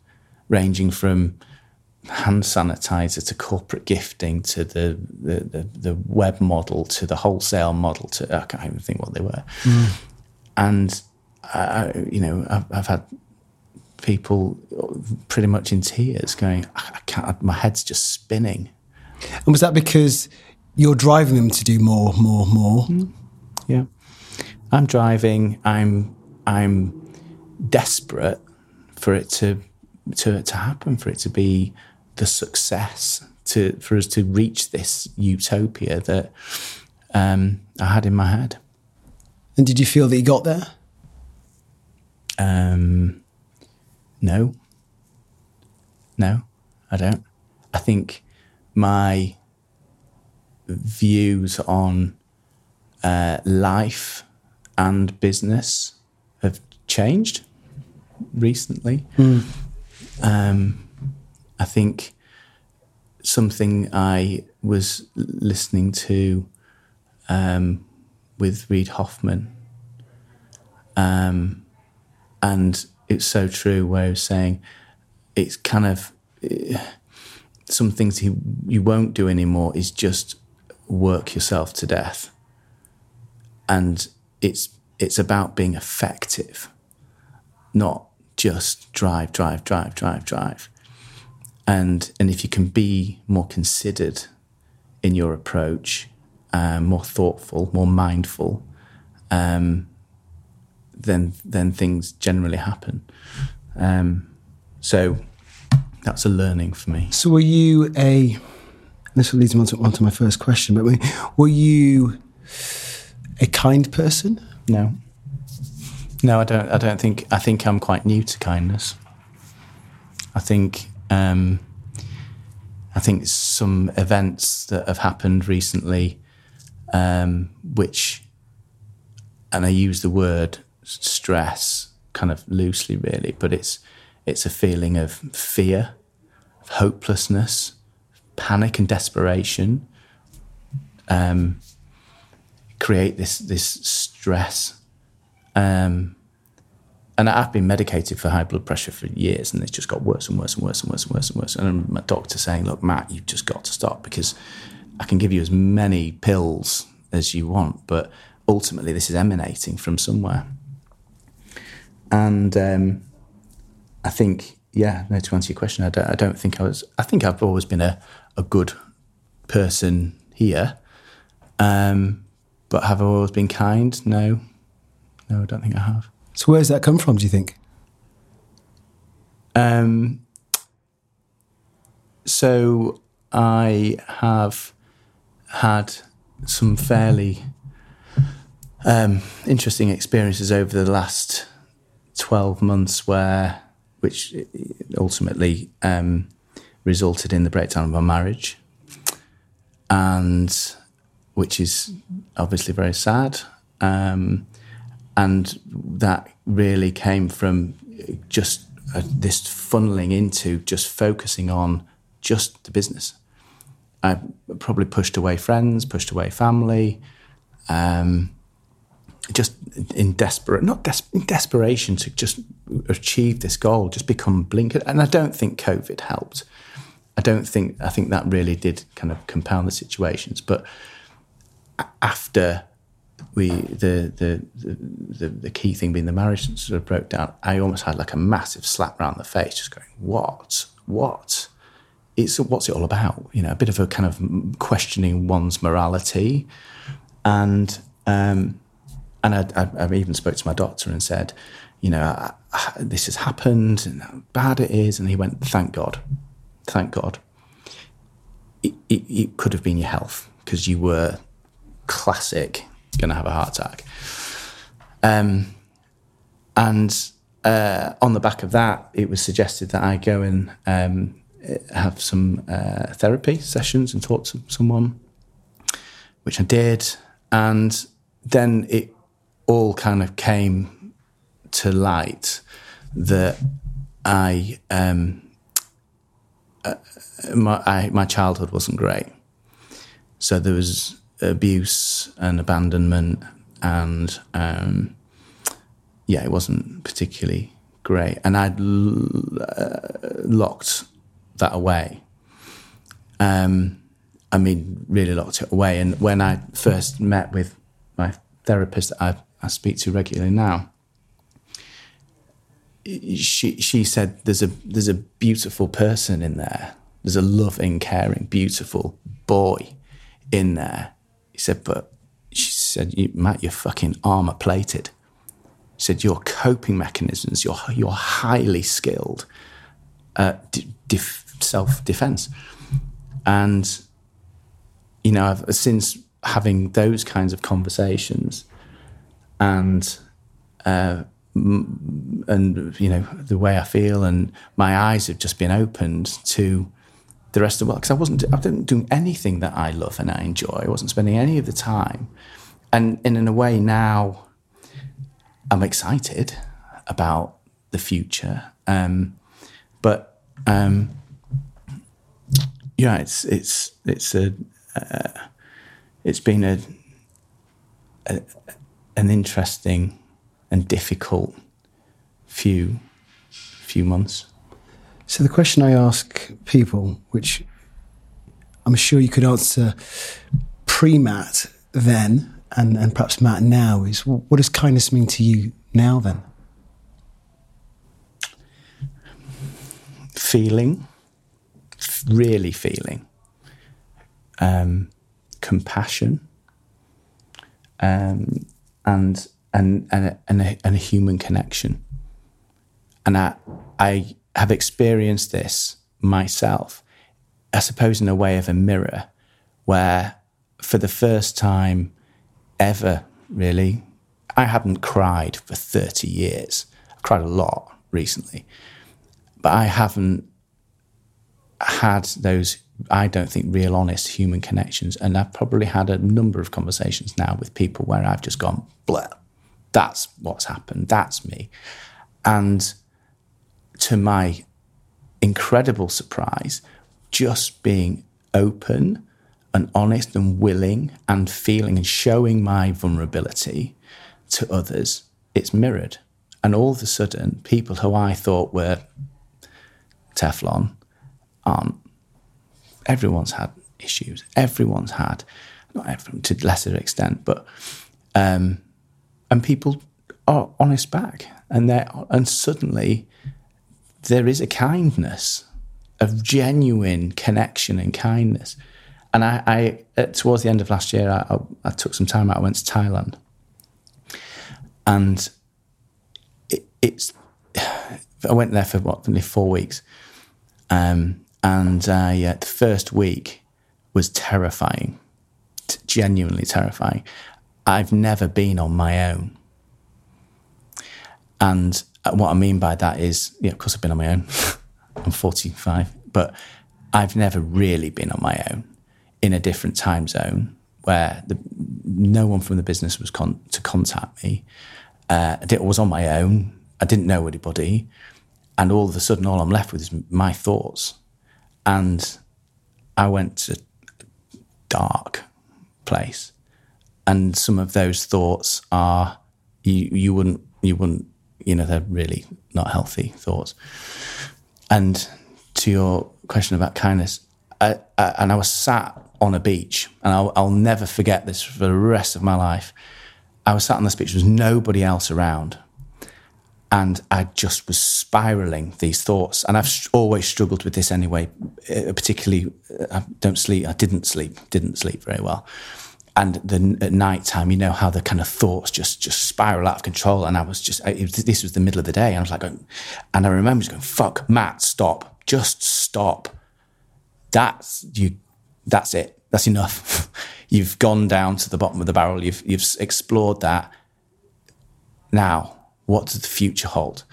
[SPEAKER 4] ranging from hand sanitizer to corporate gifting to the, the, the, the, web model to the wholesale model to I can't even think what they were. Mm. And I, you know, I've, I've, had people pretty much in tears going, I can't, my head's just spinning.
[SPEAKER 3] And was that because you're driving them to do more, more, more? Mm.
[SPEAKER 4] Yeah. I'm driving, I'm, I'm desperate for it to, to, to happen, for it to be the success to for us to reach this utopia that um, I had in my head.
[SPEAKER 3] And did you feel that you got there?
[SPEAKER 4] Um, no, no, I don't. I think my views on uh, life and business have changed recently. Mm. Um, I think something I was listening to um, with Reid Hoffman, um, and it's so true. Where he was saying it's kind of uh, some things he you won't do anymore is just work yourself to death, and it's it's about being effective, not just drive, drive, drive, drive, drive and and if you can be more considered in your approach, um, more thoughtful, more mindful, um, then then things generally happen. Um, so that's a learning for me.
[SPEAKER 3] So were you a? This leads me on to, on to my first question. But were you a kind person?
[SPEAKER 4] No. No, I don't. I don't think. I think I'm quite new to kindness. I think um, I think some events that have happened recently, um, which, and I use the word stress kind of loosely, really, but it's it's a feeling of fear, of hopelessness, panic, and desperation. Um, create this this stress um, and I've been medicated for high blood pressure for years, and it's just got worse and worse and worse and worse and worse and worse. And my doctor saying, "Look, Matt, you've just got to stop because I can give you as many pills as you want, but ultimately this is emanating from somewhere." And um, I think, yeah, no. To answer your question, I don't, I don't think I was. I think I've always been a, a good person here, um, but have I always been kind? No, no, I don't think I have.
[SPEAKER 3] So where's that come from? Do you think? Um,
[SPEAKER 4] so I have had some fairly um, interesting experiences over the last twelve months, where which ultimately um, resulted in the breakdown of our marriage, and which is obviously very sad. Um, and that really came from just uh, this funneling into just focusing on just the business. I probably pushed away friends, pushed away family. Um, just in desperate, not des- in desperation to just achieve this goal, just become blinkered. And I don't think COVID helped. I don't think I think that really did kind of compound the situations. But after we the the the, the key thing being the marriage sort of broke down, I almost had like a massive slap around the face, just going, "What? What?" It's what's it all about? You know, a bit of a kind of questioning one's morality, and um, and I, I, I, even spoke to my doctor and said, you know, I, this has happened and how bad it is. And he went, thank God, thank God. It, it, it could have been your health because you were classic going to have a heart attack. Um, and uh, on the back of that, it was suggested that I go and um, have some uh, therapy sessions and talk to someone, which I did. And then it all kind of came to light that I, um, uh, my, I, my childhood wasn't great. So there was abuse and abandonment, and um, yeah, it wasn't particularly great. And I'd l- uh, locked that away. Um, I mean, really locked it away. And when I first met with my therapist that I I speak to regularly now, she she said there's a there's a beautiful person in there. There's a loving, caring, beautiful boy in there. He said, but she said, Matt, you're fucking armor plated. She said your coping mechanisms, you're you're highly skilled at def- self defense, and you know, I've, since having those kinds of conversations, and uh, and you know the way I feel, and my eyes have just been opened to the rest of the world because I wasn't I didn't do anything that I love and I enjoy. I wasn't spending any of the time, and, and in a way now, I'm excited about the future. Um, but um, yeah, it's it's it's a uh, it's been a, a an interesting and difficult few few months.
[SPEAKER 3] So the question I ask people, which I'm sure you could answer pre-Matt then, and, and perhaps Matt now, is what does kindness mean to you now then?
[SPEAKER 4] Feeling, really feeling, um, compassion, um, and and and a, and a, and a human connection. And I I have experienced this myself, I suppose, in a way of a mirror, where for the first time ever, really, I hadn't cried for thirty years. I cried a lot recently, but I haven't had those I don't think, real, honest human connections. And I've probably had a number of conversations now with people where I've just gone, blah, that's what's happened. That's me. And to my incredible surprise, just being open and honest and willing and feeling and showing my vulnerability to others, it's mirrored. And all of a sudden, people who I thought were Teflon aren't everyone's had issues. Everyone's had, not everyone to lesser extent, but um, and people are honest back, and they and suddenly there is a kindness, a genuine connection and kindness. And I, I towards the end of last year, I, I, took some time out. I went to Thailand, and it, it's I went there for what nearly four weeks. Um, and uh, yeah, the first week was terrifying, t- genuinely terrifying. I've never been on my own. And what I mean by that is, yeah, of course, I've been on my own. I'm 45, but I've never really been on my own in a different time zone where the, no one from the business was con- to contact me. Uh, I, was on my own. I didn't know anybody. And all of a sudden, all I'm left with is my thoughts and I went to a dark place and some of those thoughts are you you wouldn't you wouldn't you know they're really not healthy thoughts. And to your question about kindness, I, I, and I was sat on a beach, and I'll, I'll never forget this for the rest of my life. I was sat on this beach, there was nobody else around. And I just was spiraling these thoughts. And I've always struggled with this anyway, uh, particularly, uh, I don't sleep, I didn't sleep, didn't sleep very well. And then at night time, you know how the kind of thoughts just just spiral out of control. And I was just, was, this was the middle of the day. And I was like, going, and I remember just going, fuck, Matt, stop, just stop. That's you, that's it. That's enough. you've gone down to the bottom of the barrel. You've, you've explored that. Now, what does the future hold?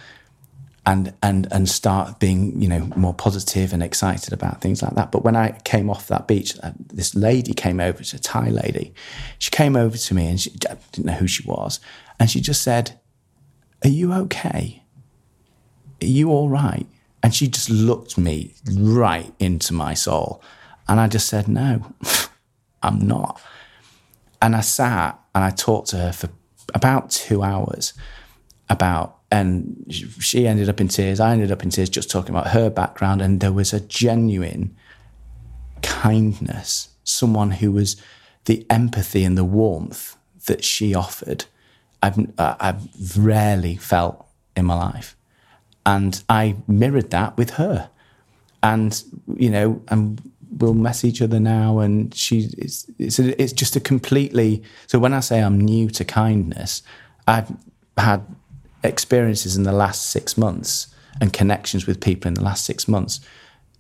[SPEAKER 4] And, and, and start being, you know, more positive and excited about things like that. But when I came off that beach, uh, this lady came over, it's a Thai lady. She came over to me and she I didn't know who she was. And she just said, Are you okay? Are you all right? And she just looked me right into my soul. And I just said, No, I'm not. And I sat and I talked to her for about two hours about, and she ended up in tears. I ended up in tears just talking about her background. And there was a genuine kindness, someone who was the empathy and the warmth that she offered. I've, I've rarely felt in my life. And I mirrored that with her. And, you know, and we'll mess each other now. And she, it's, it's just a completely, so when I say I'm new to kindness, I've had experiences in the last six months and connections with people in the last six months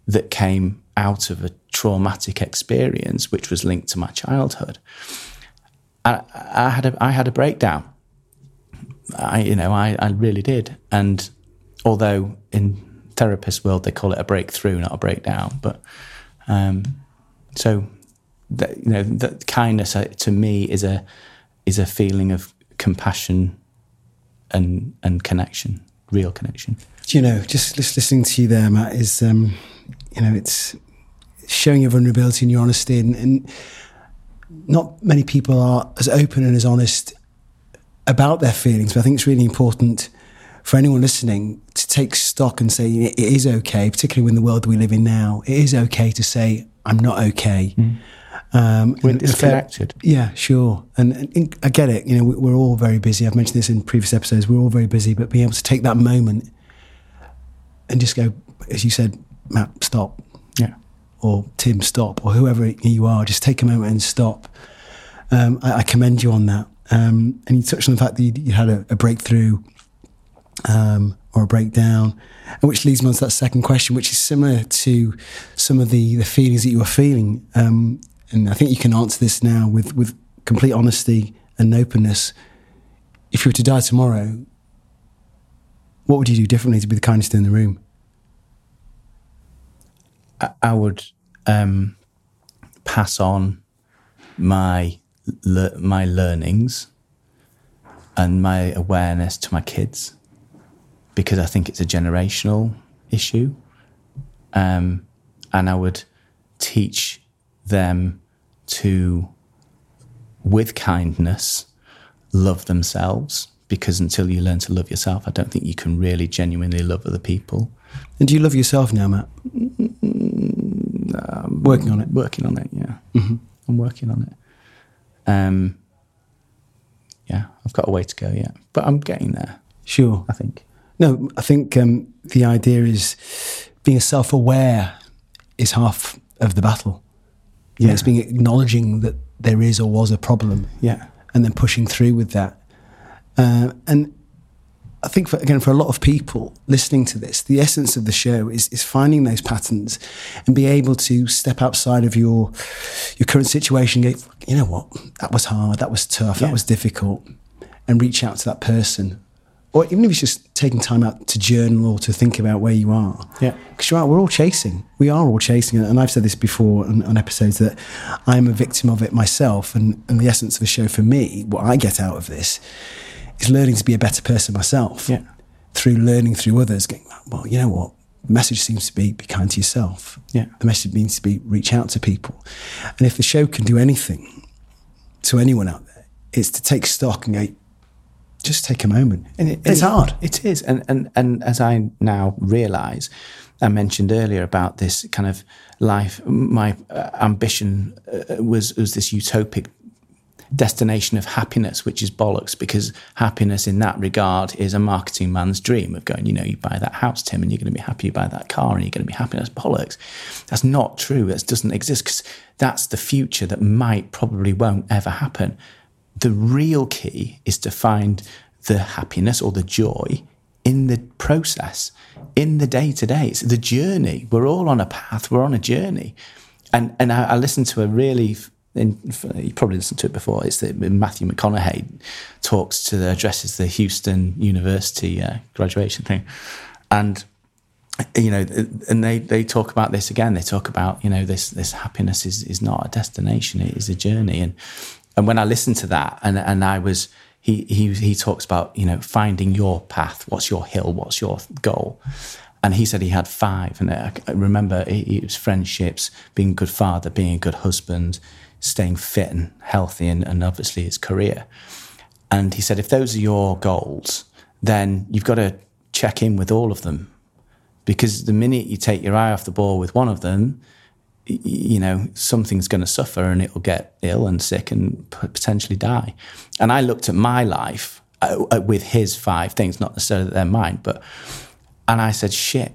[SPEAKER 4] that came out of a traumatic experience, which was linked to my childhood. I, I had a, I had a breakdown. I, you know, I, I really did. And although in therapist world they call it a breakthrough, not a breakdown, but um, so that, you know, that kindness uh, to me is a is a feeling of compassion and and connection, real connection.
[SPEAKER 3] Do you know, just, just listening to you there, Matt, is um, you know, it's showing your vulnerability and your honesty, and, and not many people are as open and as honest about their feelings. But I think it's really important for anyone listening to take stock and say it is okay, particularly in the world we live in now. It is okay to say I'm not okay. Mm.
[SPEAKER 4] Um, we're disconnected.
[SPEAKER 3] Fair, yeah, sure. And, and, I get it. You know, we're all very busy. I've mentioned this in previous episodes. We're all very busy, but being able to take that moment and just go, as you said, Matt, stop.
[SPEAKER 4] Yeah.
[SPEAKER 3] Or Tim, stop. Or whoever you are, just take a moment and stop. Um, I, I, commend you on that. Um, and you touched on the fact that you, you had a, a breakthrough um, or a breakdown, and which leads me on to that second question, which is similar to some of the the feelings that you were feeling. Um, and I think you can answer this now with, with complete honesty and openness. If you were to die tomorrow, what would you do differently to be the kindest in the room?
[SPEAKER 4] I, I would um, pass on my le- my learnings and my awareness to my kids because I think it's a generational issue, um, and I would teach them to, with kindness, love themselves. Because until you learn to love yourself, I don't think you can really genuinely love other people.
[SPEAKER 3] And do you love yourself now, Matt?
[SPEAKER 4] Um, working on it. Working on it, yeah. Mm-hmm. I'm working on it. Um, yeah, I've got a way to go yet, but I'm getting there.
[SPEAKER 3] Sure.
[SPEAKER 4] I think.
[SPEAKER 3] No, I think um, the idea is being self aware is half of the battle. Yeah. it's being acknowledging that there is or was a problem.
[SPEAKER 4] Yeah.
[SPEAKER 3] And then pushing through with that. Uh, and I think, for, again, for a lot of people listening to this, the essence of the show is, is finding those patterns and be able to step outside of your your current situation. Go, you know what? That was hard. That was tough. Yeah. That was difficult. And reach out to that person or even if it's just taking time out to journal or to think about where you are.
[SPEAKER 4] Yeah.
[SPEAKER 3] Because you are, we're all chasing. We are all chasing. And I've said this before on, on, episodes that I'm a victim of it myself. And, and the essence of the show for me, what I get out of this is learning to be a better person myself.
[SPEAKER 4] Yeah.
[SPEAKER 3] Through learning through others, going, well, you know what? The message seems to be be kind to yourself.
[SPEAKER 4] Yeah.
[SPEAKER 3] The message means to be reach out to people. And if the show can do anything to anyone out there, it's to take stock and go, just take a moment.
[SPEAKER 4] And, it,
[SPEAKER 3] it's
[SPEAKER 4] it-
[SPEAKER 3] hard.
[SPEAKER 4] It is, and and and as I now realise, I mentioned earlier about this kind of life. My uh, ambition uh, was was this utopic destination of happiness, which is bollocks because happiness in that regard is a marketing man's dream of going, you know, you buy that house, Tim, and you're going to be happy. You buy that car, and you're going to be happy. That's bollocks. That's not true. That doesn't exist because that's the future that might probably won't ever happen. The real key is to find the happiness or the joy in the process, in the day to day. It's the journey. We're all on a path. We're on a journey. And and I, I listened to a really, in, you probably listened to it before. It's that Matthew McConaughey talks to the addresses the Houston University uh, graduation thing, and you know, and they, they talk about this again. They talk about you know this this happiness is is not a destination; it is a journey. And and when I listened to that, and and I was he he he talks about you know finding your path. What's your hill? What's your goal? And he said he had five. And I remember it was friendships, being a good father, being a good husband, staying fit and healthy, and, and obviously his career. And he said, if those are your goals, then you've got to check in with all of them because the minute you take your eye off the ball with one of them, you know something's going to suffer and it'll get ill and sick and potentially die. And I looked at my life uh, uh, with his five things, not necessarily they're mine, but and I said, shit.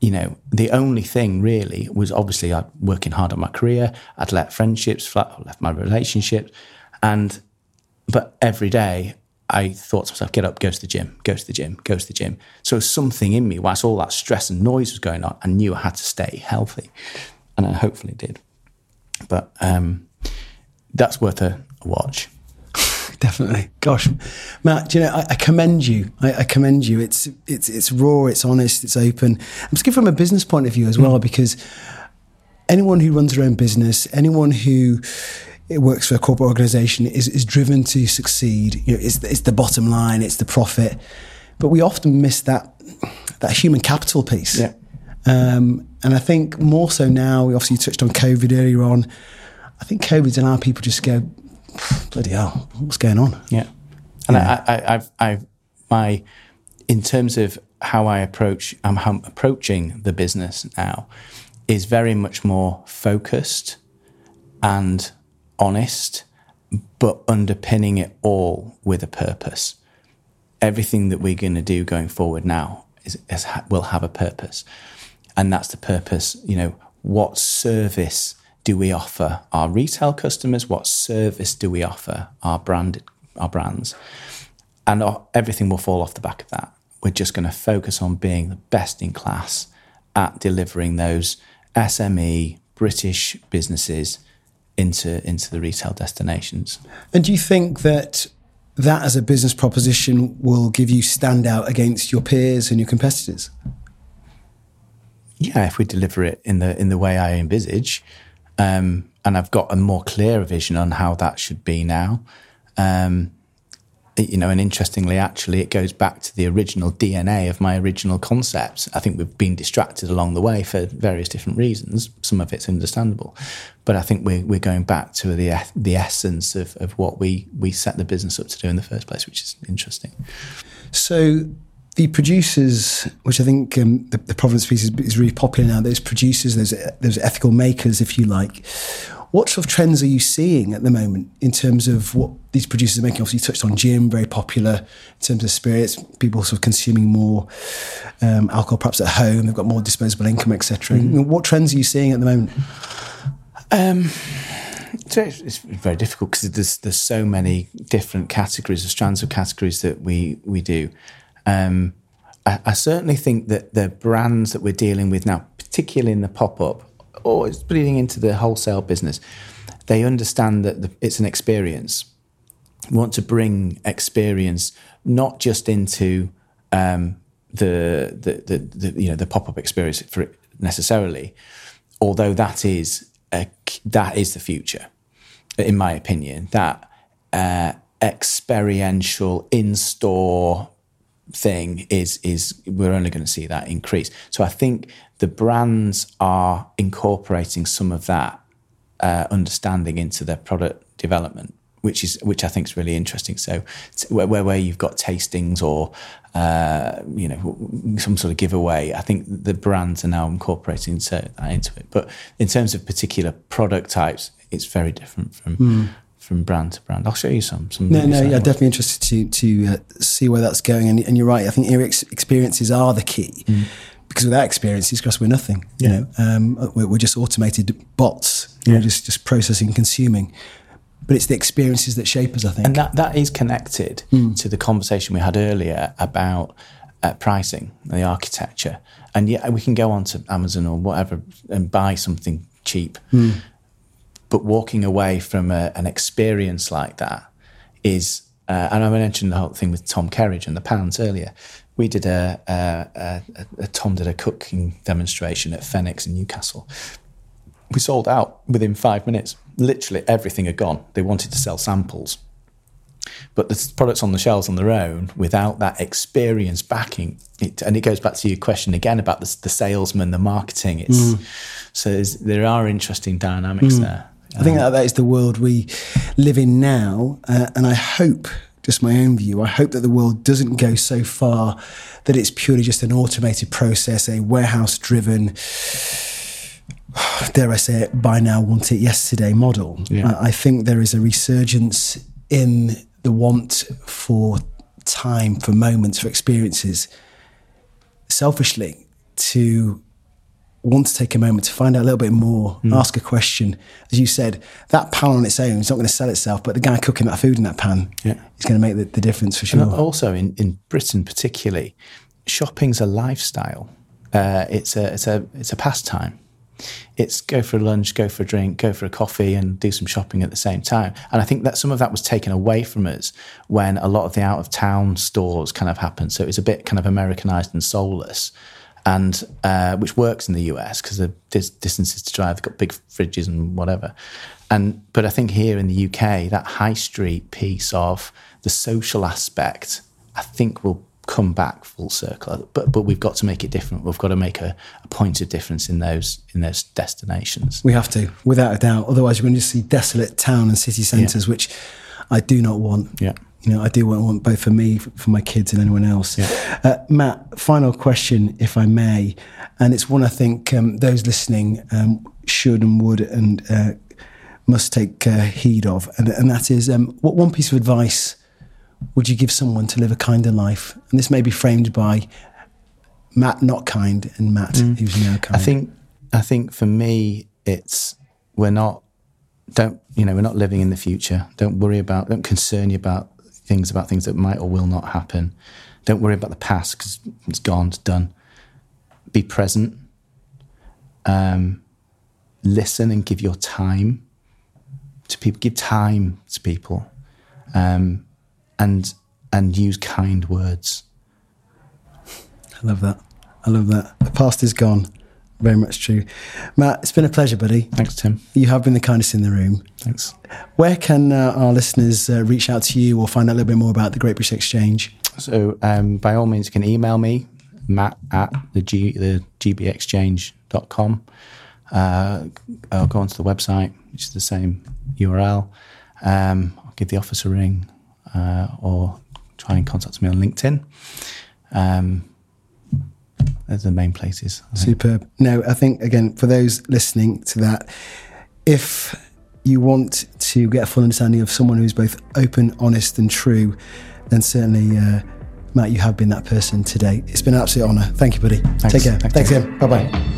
[SPEAKER 4] You know, the only thing really was obviously I'd working hard on my career. I'd let friendships, flat, left my relationships, and but every day I thought to myself, get up, go to the gym, go to the gym, go to the gym. So something in me, whilst all that stress and noise was going on, I knew I had to stay healthy. And I hopefully did. But um, that's worth a, a watch.
[SPEAKER 3] Definitely. Gosh, Matt, do you know, I, I commend you. I, I commend you. It's it's it's raw, it's honest, it's open. I'm just from a business point of view as well, because anyone who runs their own business, anyone who works for a corporate organization is, is driven to succeed. You know, it's, it's the bottom line, it's the profit. But we often miss that that human capital piece.
[SPEAKER 4] Yeah.
[SPEAKER 3] Um, and I think more so now, we obviously touched on COVID earlier on. I think COVID's allowed people just to go, bloody hell, what's going on?
[SPEAKER 4] Yeah. And I, I, I've, I've, my, in terms of how I approach, I'm, how I'm approaching the business now is very much more focused and honest, but underpinning it all with a purpose. Everything that we're going to do going forward now is, is, will have a purpose. And that's the purpose, you know, what service do we offer our retail customers? What service do we offer our brand, our brands? And everything will fall off the back of that. We're just going to focus on being the best in class at delivering those SME British businesses into into the retail destinations.
[SPEAKER 3] And do you think that that as a business proposition will give you stand out against your peers and your competitors?
[SPEAKER 4] Yeah, if we deliver it in the in the way I envisage, um, and I've got a more clearer vision on how that should be now. Um, you know, and interestingly, actually, it goes back to the original DNA of my original concepts. I think we've been distracted along the way for various different reasons. Some of it's understandable, but I think we're we're going back to the the essence of, of what we we set the business up to do in the first place, which is interesting.
[SPEAKER 3] So the producers, which I think um, the, the Providence piece is, is really popular now, those producers, those those ethical makers, if you like. What sort of trends are you seeing at the moment in terms of what these producers are making? Obviously, you touched on gin, very popular in terms of spirits. People sort of consuming more um, alcohol, perhaps at home. They've got more disposable income, etc. What trends are you seeing at the moment?
[SPEAKER 4] Um, so it's, it's very difficult because there's there's so many different categories, or strands of categories that we we do. Um, I, I certainly think that the brands that we're dealing with now, particularly in the pop up, or it's bleeding into the wholesale business, they understand that the, it's an experience. We want to bring experience not just into um, the, the, the the you know the pop up experience for necessarily, although that is a, that is the future, in my opinion. That uh, experiential in store thing is is we're only going to see that increase. So I think the brands are incorporating some of that uh, understanding into their product development, which is which I think is really interesting. So where where, you've got tastings or uh, you know some sort of giveaway, I think the brands are now incorporating that into it. But in terms of particular product types, it's very different from. Mm. From brand to brand, I'll show you some. some
[SPEAKER 3] no, no, yeah, I'm definitely interested to to uh, see where that's going. And, and, you're right. I think experiences are the key. Mm because without experiences, because we're nothing. Yeah. You know, um, we're, we're, just automated bots. You yeah. know, just just processing, consuming but it's the experiences that shape us, I think.
[SPEAKER 4] And that, that is connected mm. to the conversation we had earlier about uh, pricing, the architecture. And yeah, we can go on to Amazon or whatever and buy something cheap. Mm. But walking away from a, an experience like that is, uh, and I mentioned the whole thing with Tom Kerridge and the pounds earlier. We did a, a, a, Tom did a cooking demonstration at Fenwick in Newcastle. We sold out within five minutes literally everything had gone. They wanted to sell samples. But the products on the shelves on their own, without that experience backing it, and it goes back to your question again about the, the salesman, the marketing. It's mm. so there are interesting dynamics mm. there.
[SPEAKER 3] I think that that is the world we live in now, uh, and I hope, just my own view, I hope that the world doesn't go so far that it's purely just an automated process, a warehouse-driven dare I say it, buy now, want it yesterday model. Yeah. I, I think there is a resurgence in the want for time, for moments, for experiences, selfishly to want to take a moment to find out a little bit more, mm. ask a question. As you said, that pan on its own is not going to sell itself, but the guy cooking that food in that pan yeah. is going to make the, the difference for sure.
[SPEAKER 4] And also in, in Britain, particularly, shopping's a lifestyle. Uh, it's a it's a it's a pastime it's go for a lunch, go for a drink, go for a coffee, and do some shopping at the same time. And I think that some of that was taken away from us when a lot of the out of town stores kind of happened. So it was a bit kind of Americanized and soulless. And uh, which works in the US because the dis- distances to drive, they've got big fridges and whatever. And but I think here in the UK, that high street piece of the social aspect, I think will come back full circle. But but we've got to make it different. We've got to make a, a, point of difference in those in those destinations.
[SPEAKER 3] We have to, without a doubt. Otherwise, we're going to see desolate town and city centres, yeah. which I do not want.
[SPEAKER 4] Yeah.
[SPEAKER 3] You know, I do want, want both for me, for my kids, and anyone else. Yeah. Uh, Matt, final question, if I may, and it's one I think um, those listening um, should and would and uh, must take uh, heed of, and, and that is, um, what one piece of advice would you give someone to live a kinder life? And this may be framed by Matt not kind and Matt mm. who's now kind.
[SPEAKER 4] I think I think for me it's we're not don't you know we're not living in the future. Don't worry about don't concern you about things about things that might or will not happen. Don't worry about the past because it's gone, it's done. Be present. Um, listen and give your time to people. Give time to people. Um, and and use kind words.
[SPEAKER 3] I love that. I love that. The past is gone. Very much true. Matt, it's been a pleasure, buddy.
[SPEAKER 4] Thanks, Tim.
[SPEAKER 3] You have been the kindest in the room.
[SPEAKER 4] Thanks.
[SPEAKER 3] Where can uh, our listeners uh, reach out to you or find out a little bit more about the Great British Exchange?
[SPEAKER 4] So, um, by all means, you can email me, matt at the, G, the gbexchange.com. Uh, I'll go onto the website, which is the same URL. Um, I'll give the office a ring uh, or try and contact me on LinkedIn. Um, those are the main places.
[SPEAKER 3] Superb. No, I think, again, for those listening to that, if you want to get a full understanding of someone who's both open, honest, and true, then certainly, uh, Matt, you have been that person today. It's been an absolute honour. Thank you, buddy. Thanks. Take care. Thanks, Thanks again. Bye bye.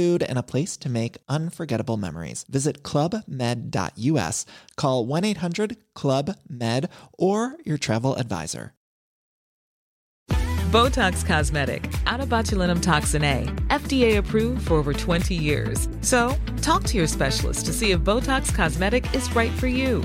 [SPEAKER 5] food, and a place to make unforgettable memories. Visit clubmed.us, call 1 800 Club Med, or your travel advisor.
[SPEAKER 6] Botox Cosmetic, onabotulinumtoxinA, FDA approved for over 20 years. So, talk to your specialist to see if Botox Cosmetic is right for you.